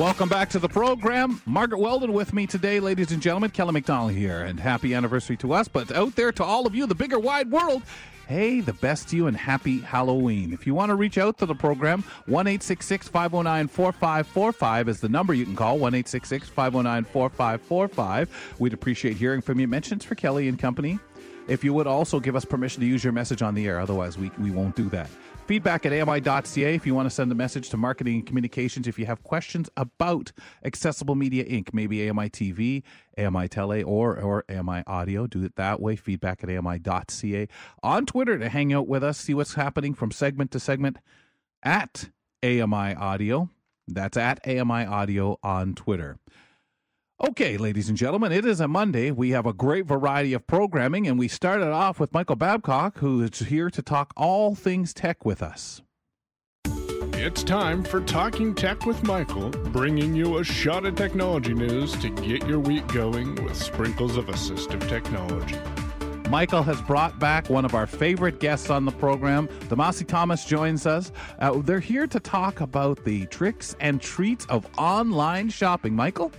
Welcome back to the program. Margaret Weldon with me today, ladies and gentlemen. Kelly McDonald here, and happy anniversary to us, but out there to all of you, the bigger wide world. Hey, the best to you and happy Halloween. If you want to reach out to the program, 1 509 4545 is the number you can call 1 509 4545. We'd appreciate hearing from you. Mentions for Kelly and company. If you would also give us permission to use your message on the air, otherwise, we, we won't do that feedback at ami.ca if you want to send a message to marketing and communications. If you have questions about accessible media inc. maybe ami tv ami tele or or ami audio do it that way. Feedback at ami.ca on twitter to hang out with us see what's happening from segment to segment at ami audio. That's at ami audio on twitter Okay, ladies and gentlemen, it is a Monday. We have a great variety of programming, and we started off with Michael Babcock, who is here to talk all things tech with us. It's time for Talking Tech with Michael, bringing you a shot of technology news to get your week going with sprinkles of assistive technology. Michael has brought back one of our favorite guests on the program. Damasi Thomas joins us. Uh, they're here to talk about the tricks and treats of online shopping. Michael?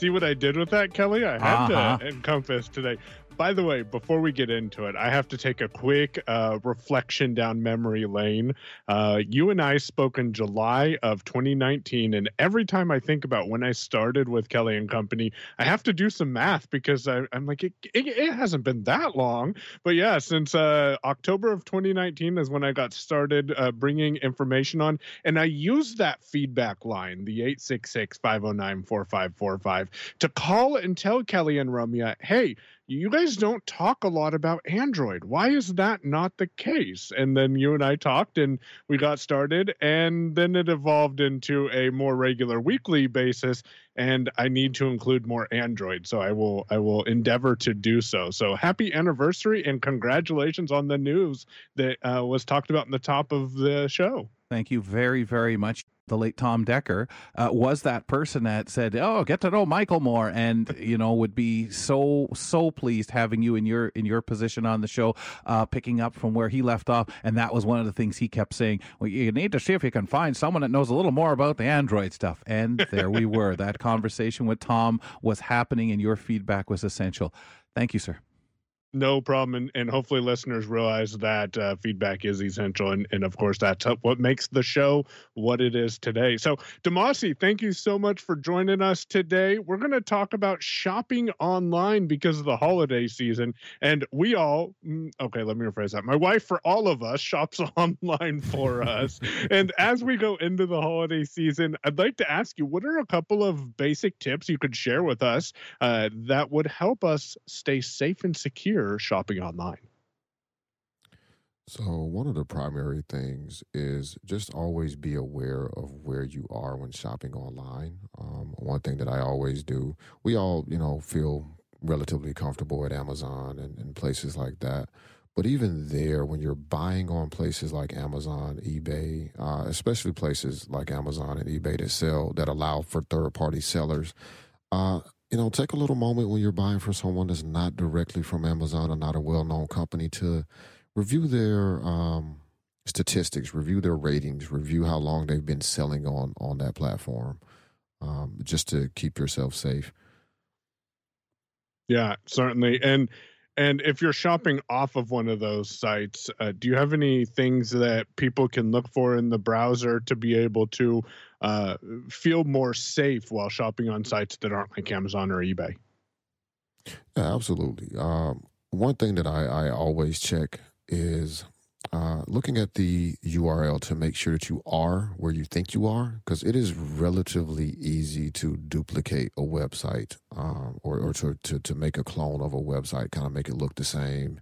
See what I did with that, Kelly? I had uh-huh. to encompass today by the way, before we get into it, I have to take a quick uh, reflection down memory lane. Uh, you and I spoke in July of 2019, and every time I think about when I started with Kelly and Company, I have to do some math because I, am like, it, it, it, hasn't been that long. But yeah, since uh, October of 2019 is when I got started uh, bringing information on, and I used that feedback line, the 866 509 4545, to call and tell Kelly and Ramya, hey, you guys don't talk a lot about Android. Why is that not the case? And then you and I talked and we got started, and then it evolved into a more regular weekly basis. And I need to include more Android, so I will I will endeavor to do so. So happy anniversary and congratulations on the news that uh, was talked about in the top of the show. Thank you very very much the late Tom Decker, uh, was that person that said, "Oh, get to know Michael more," and you know would be so so pleased having you in your in your position on the show, uh, picking up from where he left off. And that was one of the things he kept saying. Well, you need to see if you can find someone that knows a little more about the Android stuff. And there we were. that conversation with Tom was happening, and your feedback was essential. Thank you, sir. No problem, and, and hopefully listeners realize that uh, feedback is essential, and, and of course that's what makes the show what it is today. So, Damasi, thank you so much for joining us today. We're going to talk about shopping online because of the holiday season, and we all mm, okay. Let me rephrase that. My wife, for all of us, shops online for us, and as we go into the holiday season, I'd like to ask you, what are a couple of basic tips you could share with us uh, that would help us stay safe and secure? Shopping online? So, one of the primary things is just always be aware of where you are when shopping online. Um, one thing that I always do, we all, you know, feel relatively comfortable at Amazon and, and places like that. But even there, when you're buying on places like Amazon, eBay, uh, especially places like Amazon and eBay that sell, that allow for third party sellers, uh, you know, take a little moment when you're buying from someone that's not directly from Amazon or not a well known company to review their um, statistics, review their ratings, review how long they've been selling on on that platform, um, just to keep yourself safe. Yeah, certainly, and and if you're shopping off of one of those sites, uh, do you have any things that people can look for in the browser to be able to uh, feel more safe while shopping on sites that aren't like Amazon or eBay? Yeah, absolutely. Um, one thing that I, I always check is uh, looking at the URL to make sure that you are where you think you are, because it is relatively easy to duplicate a website um, or, or to, to, to make a clone of a website, kind of make it look the same.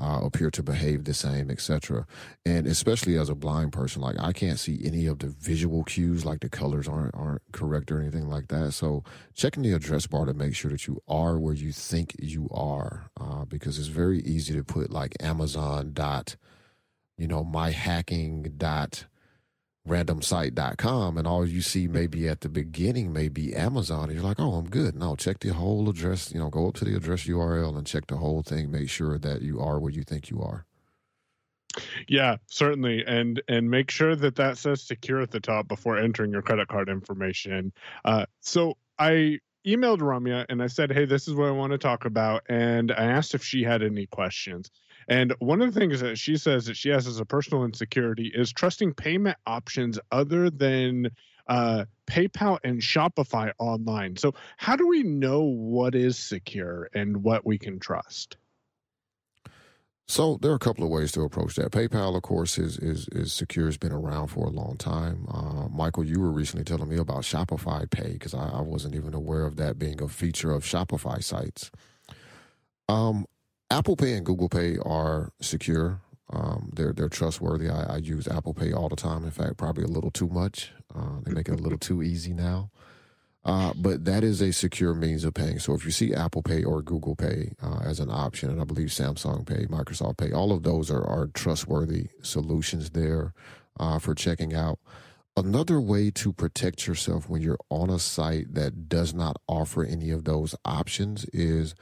uh, appear to behave the same, etc. And especially as a blind person, like I can't see any of the visual cues, like the colors aren't aren't correct or anything like that. So checking the address bar to make sure that you are where you think you are, uh, because it's very easy to put like Amazon dot, you know, my hacking dot randomsite.com and all you see maybe at the beginning may be Amazon and you're like, oh, I'm good. No, check the whole address, you know, go up to the address URL and check the whole thing. Make sure that you are where you think you are. Yeah, certainly, and and make sure that that says secure at the top before entering your credit card information. Uh, so I emailed Ramya and I said, hey, this is what I want to talk about, and I asked if she had any questions. And one of the things that she says that she has as a personal insecurity is trusting payment options other than uh, PayPal and Shopify online. So, how do we know what is secure and what we can trust? So there are a couple of ways to approach that. PayPal, of course, is is is secure. Has been around for a long time. Uh, Michael, you were recently telling me about Shopify Pay because I, I, wasn't even aware of that being a feature of Shopify sites. Um, Apple Pay and Google Pay are secure. Um, they're they're trustworthy. I, I, use Apple Pay all the time. In fact, probably a little too much. Uh, they make it a little too easy now. Uh, but that is a secure means of paying. So if you see Apple Pay or Google Pay uh, as an option, and I believe Samsung Pay, Microsoft Pay, all of those are, are trustworthy solutions there uh, for checking out. Another way to protect yourself when you're on a site that does not offer any of those options is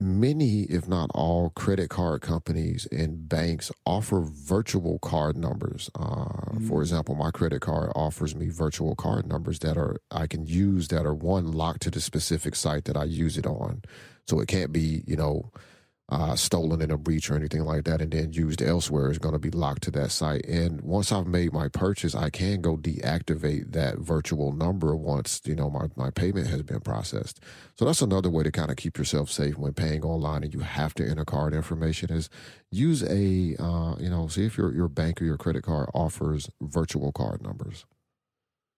many, if not all, credit card companies and banks offer virtual card numbers. Uh, mm-hmm. For mm. example, my credit card offers me virtual card numbers that are I can use that are one locked to the specific site that I use it on. So it can't be, you know, uh, stolen in a breach or anything like that and then used elsewhere is going to be locked to that site. And once I've made my purchase, I can go deactivate that virtual number once, you know, my, my payment has been processed. So that's another way to kind of keep yourself safe when paying online and you have to enter card information is use a, uh, you know, see if your, your bank or your credit card offers virtual card numbers.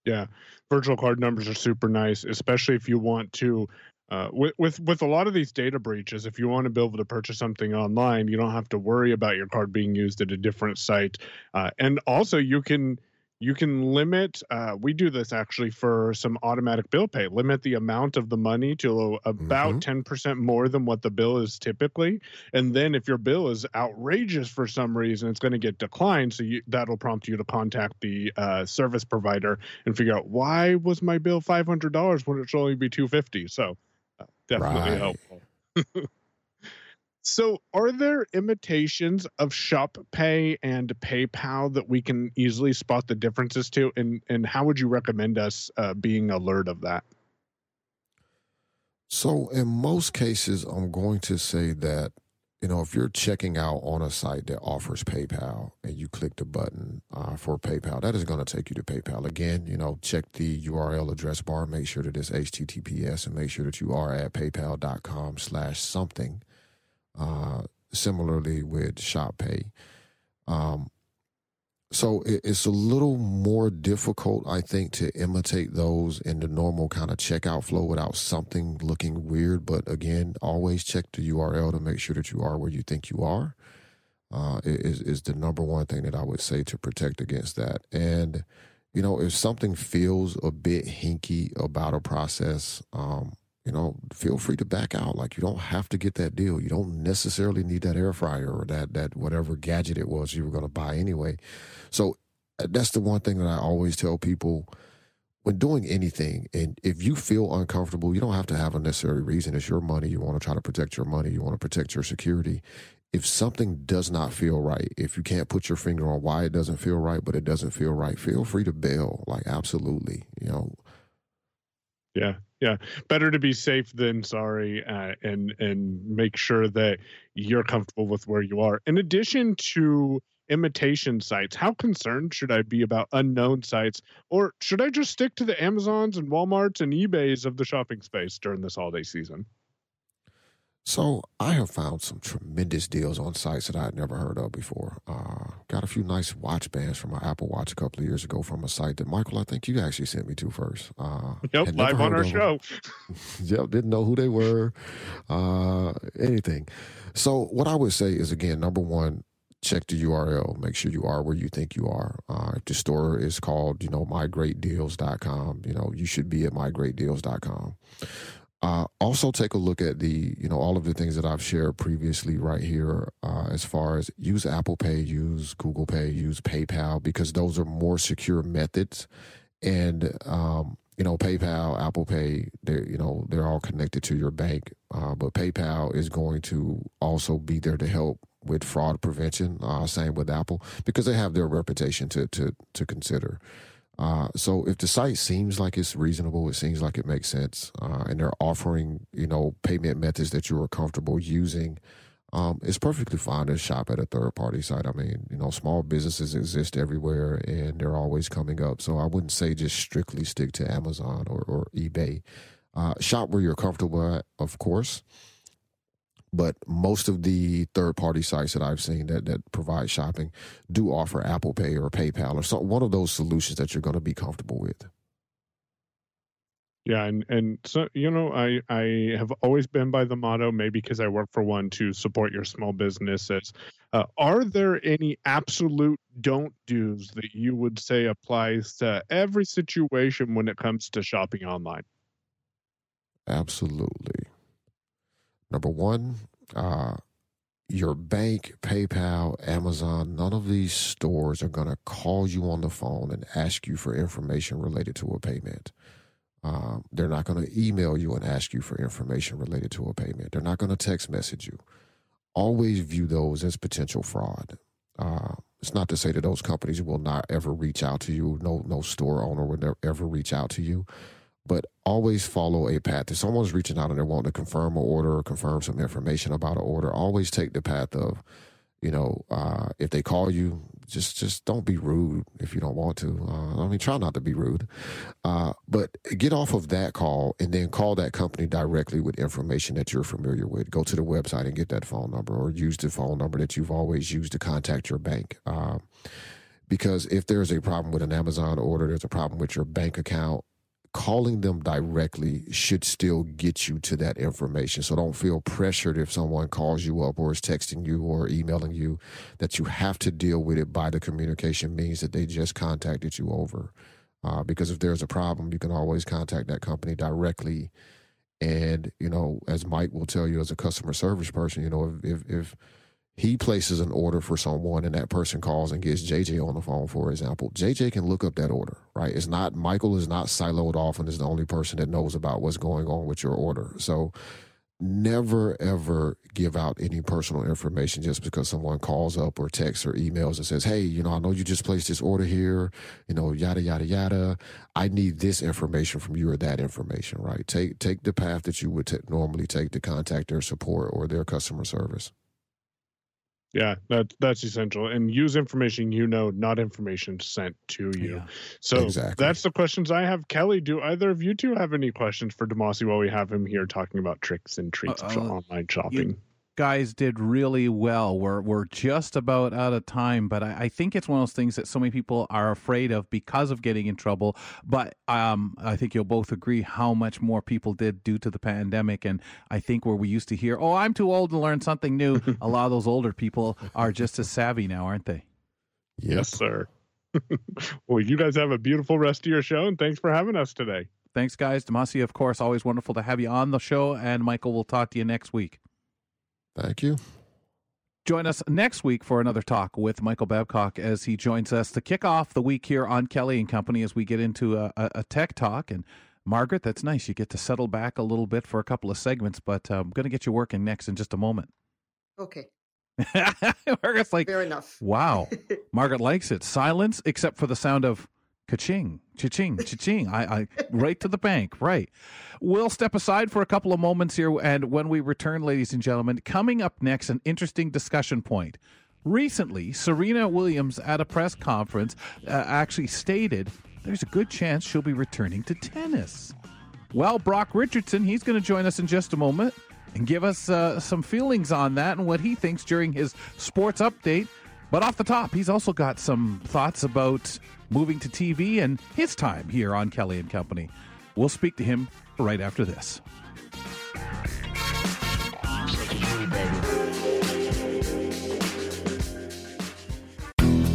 Yeah, virtual card numbers are super nice, especially if you want to uh, with, with with a lot of these data breaches, if you want to be able to purchase something online, you don't have to worry about your card being used at a different site, uh, and also you can you can limit. Uh, we do this actually for some automatic bill pay. Limit the amount of the money to about mm-hmm. 10 percent more than what the bill is typically, and then if your bill is outrageous for some reason, it's going to get declined. So you, that'll prompt you to contact the uh, service provider and figure out why was my bill five hundred dollars when it should only be two fifty. So definitely right. helpful. so, are there imitations of Shop Pay and PayPal that we can easily spot the differences to, and and how would you recommend us uh, being alert of that? So, in most cases, I'm going to say that you know, if you're checking out on a site that offers PayPal and you click the button uh, for PayPal, that is going to take you to PayPal. Again, you know, check the URL address bar, make sure that it's HTTPS, and make sure that you are at PayPal.com slash something. Uh, similarly with Shop Pay. Um, so it's a little more difficult, I think, to imitate those in the normal kind of checkout flow without something looking weird. But again, always check the URL to make sure that you are where you think you are. Uh, is is the number one thing that I would say to protect against that. And you know, if something feels a bit hinky about a process, um, you know, feel free to back out. Like you don't have to get that deal. You don't necessarily need that air fryer or that that whatever gadget it was you were going to buy anyway. So uh, that's the one thing that I always tell people when doing anything. And if you feel uncomfortable, you don't have to have a necessary reason. It's your money. You want to try to protect your money. You want to protect your security. If something does not feel right, if you can't put your finger on why it doesn't feel right, but it doesn't feel right, feel free to bail. Like absolutely, you know. Yeah, yeah better to be safe than sorry uh, and and make sure that you're comfortable with where you are. In addition to imitation sites how concerned should i be about unknown sites? Or should i just stick to the amazons and walmarts and ebays of the shopping space during this holiday season So I have found some tremendous deals on sites that I had never heard of before. Uh, got a few nice watch bands from my Apple Watch a couple of years ago from a site that Michael, I think you actually sent me to first. Uh, yep, live on our show. yep, didn't know who they were, uh, anything. So what I would say is again, number one, check the URL. Make sure you are where you think you are. Uh, if the store is called, you know, mygreatdeals.com, you know, you should be at mygreatdeals.com. Uh, also, take a look at the, you know, all of the things that I've shared previously right here uh, as far as use Apple Pay, use Google Pay, use PayPal, because those are more secure methods. And, um, you know, PayPal, Apple Pay, they're, you know, they're all connected to your bank. Uh, but PayPal is going to also be there to help with fraud prevention. Uh, same with Apple because they have their reputation to to to consider. Uh, so if the site seems like it's reasonable, it seems like it makes sense, uh, and they're offering you know payment methods that you are comfortable using, um, it's perfectly fine to shop at a third party site. I mean, you know, small businesses exist everywhere, and they're always coming up. So I wouldn't say just strictly stick to Amazon or, or eBay. Uh, shop where you're comfortable at, of course. But most of the third party sites that I've seen that, that provide shopping do offer Apple Pay or PayPal or some, one of those solutions that you're going to be comfortable with. Yeah, and and so you know, I I have always been by the motto, maybe because I work for one, to support your small businesses. Uh, are there any absolute don't do's that you would say applies to every situation when it comes to shopping online? Absolutely. Number one, uh, your bank, PayPal, Amazon, none of these stores are going to call you on the phone and ask you for information related to a payment. Um, they're not going to email you and ask you for information related to a payment. They're not going to text message you. Always view those as potential fraud. Uh, it's not to say that those companies will not ever reach out to you. No, no store owner would ever reach out to you but always follow a path. If someone's reaching out and they're wanting to confirm an order or confirm some information about an order, always take the path of, you know, uh, if they call you, just just don't be rude if you don't want to. Uh, I mean, try not to be rude, uh, but get off of that call and then call that company directly with information that you're familiar with. Go to the website and get that phone number, or use the phone number that you've always used to contact your bank. Uh, because if there's a problem with an Amazon order, there's a problem with your bank account calling them directly should still get you to that information. So don't feel pressured if someone calls you up or is texting you or emailing you that you have to deal with it by the communication means that they just contacted you over. Uh, because if there's a problem, you can always contact that company directly. And, you know, as Mike will tell you as a customer service person, you know, if, if, if he places an order for someone and that person calls and gets JJ on the phone, for example, JJ can look up that order, right? It's not, Michael is not siloed off and is the only person that knows about what's going on with your order. So never ever give out any personal information just because someone calls up or texts or emails and says, Hey, you know, I know you just placed this order here, you know, yada, yada, yada. I need this information from you or that information, right? Take, take the path that you would t- normally take to contact their support or their customer service. Yeah, that that's essential. And use information you know, not information sent to you. Yeah. So exactly. that's the questions I have. Kelly, do either of you two have any questions for Demasi while we have him here talking about tricks and treats uh, uh, online shopping? You, guys did really well. We're we're just about out of time, but I, I, think it's one of those things that so many people are afraid of because of getting in trouble. But um, I think you'll both agree how much more people did due to the pandemic. And I think where we used to hear, "Oh, I'm too old to learn something new," a lot of those older people are just as savvy now, aren't they? Yes, sir. well, you guys have a beautiful rest of your show, and thanks for having us today. Thanks, guys. Demasi, of course, always wonderful to have you on the show. And Michael, we'll talk to you next week. Thank you. Join us next week for another talk with Michael Babcock as he joins us to kick off the week here on Kelly and Company as we get into a, a, a tech talk. And Margaret, that's nice. You get to settle back a little bit for a couple of segments, but uh, I'm going to get you working next in just a moment. Okay. Margaret's like, fair enough. Wow. Margaret likes it. Silence, except for the sound of Ka-ching, cha-ching, cha-ching. I, I, right to the bank, right. We'll step aside for a couple of moments here, and when we return, ladies and gentlemen, coming up next, an interesting discussion point. Recently, Serena Williams at a press conference uh, actually stated there's a good chance she'll be returning to tennis. Well, Brock Richardson, he's going to join us in just a moment. and give us uh, some feelings on that and what he thinks during his sports update. But off the top, he's also got some thoughts about moving to TV and his time here on Kelly and Company. We'll speak to him right after this.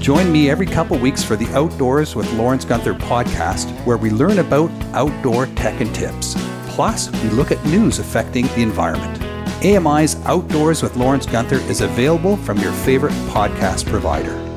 Join me every couple weeks for the Outdoors with Lawrence Gunther podcast, where we learn about outdoor tech and tips. Plus, we look at news affecting the environment. AMI's Outdoors with Lawrence Gunther is available from your favorite podcast provider.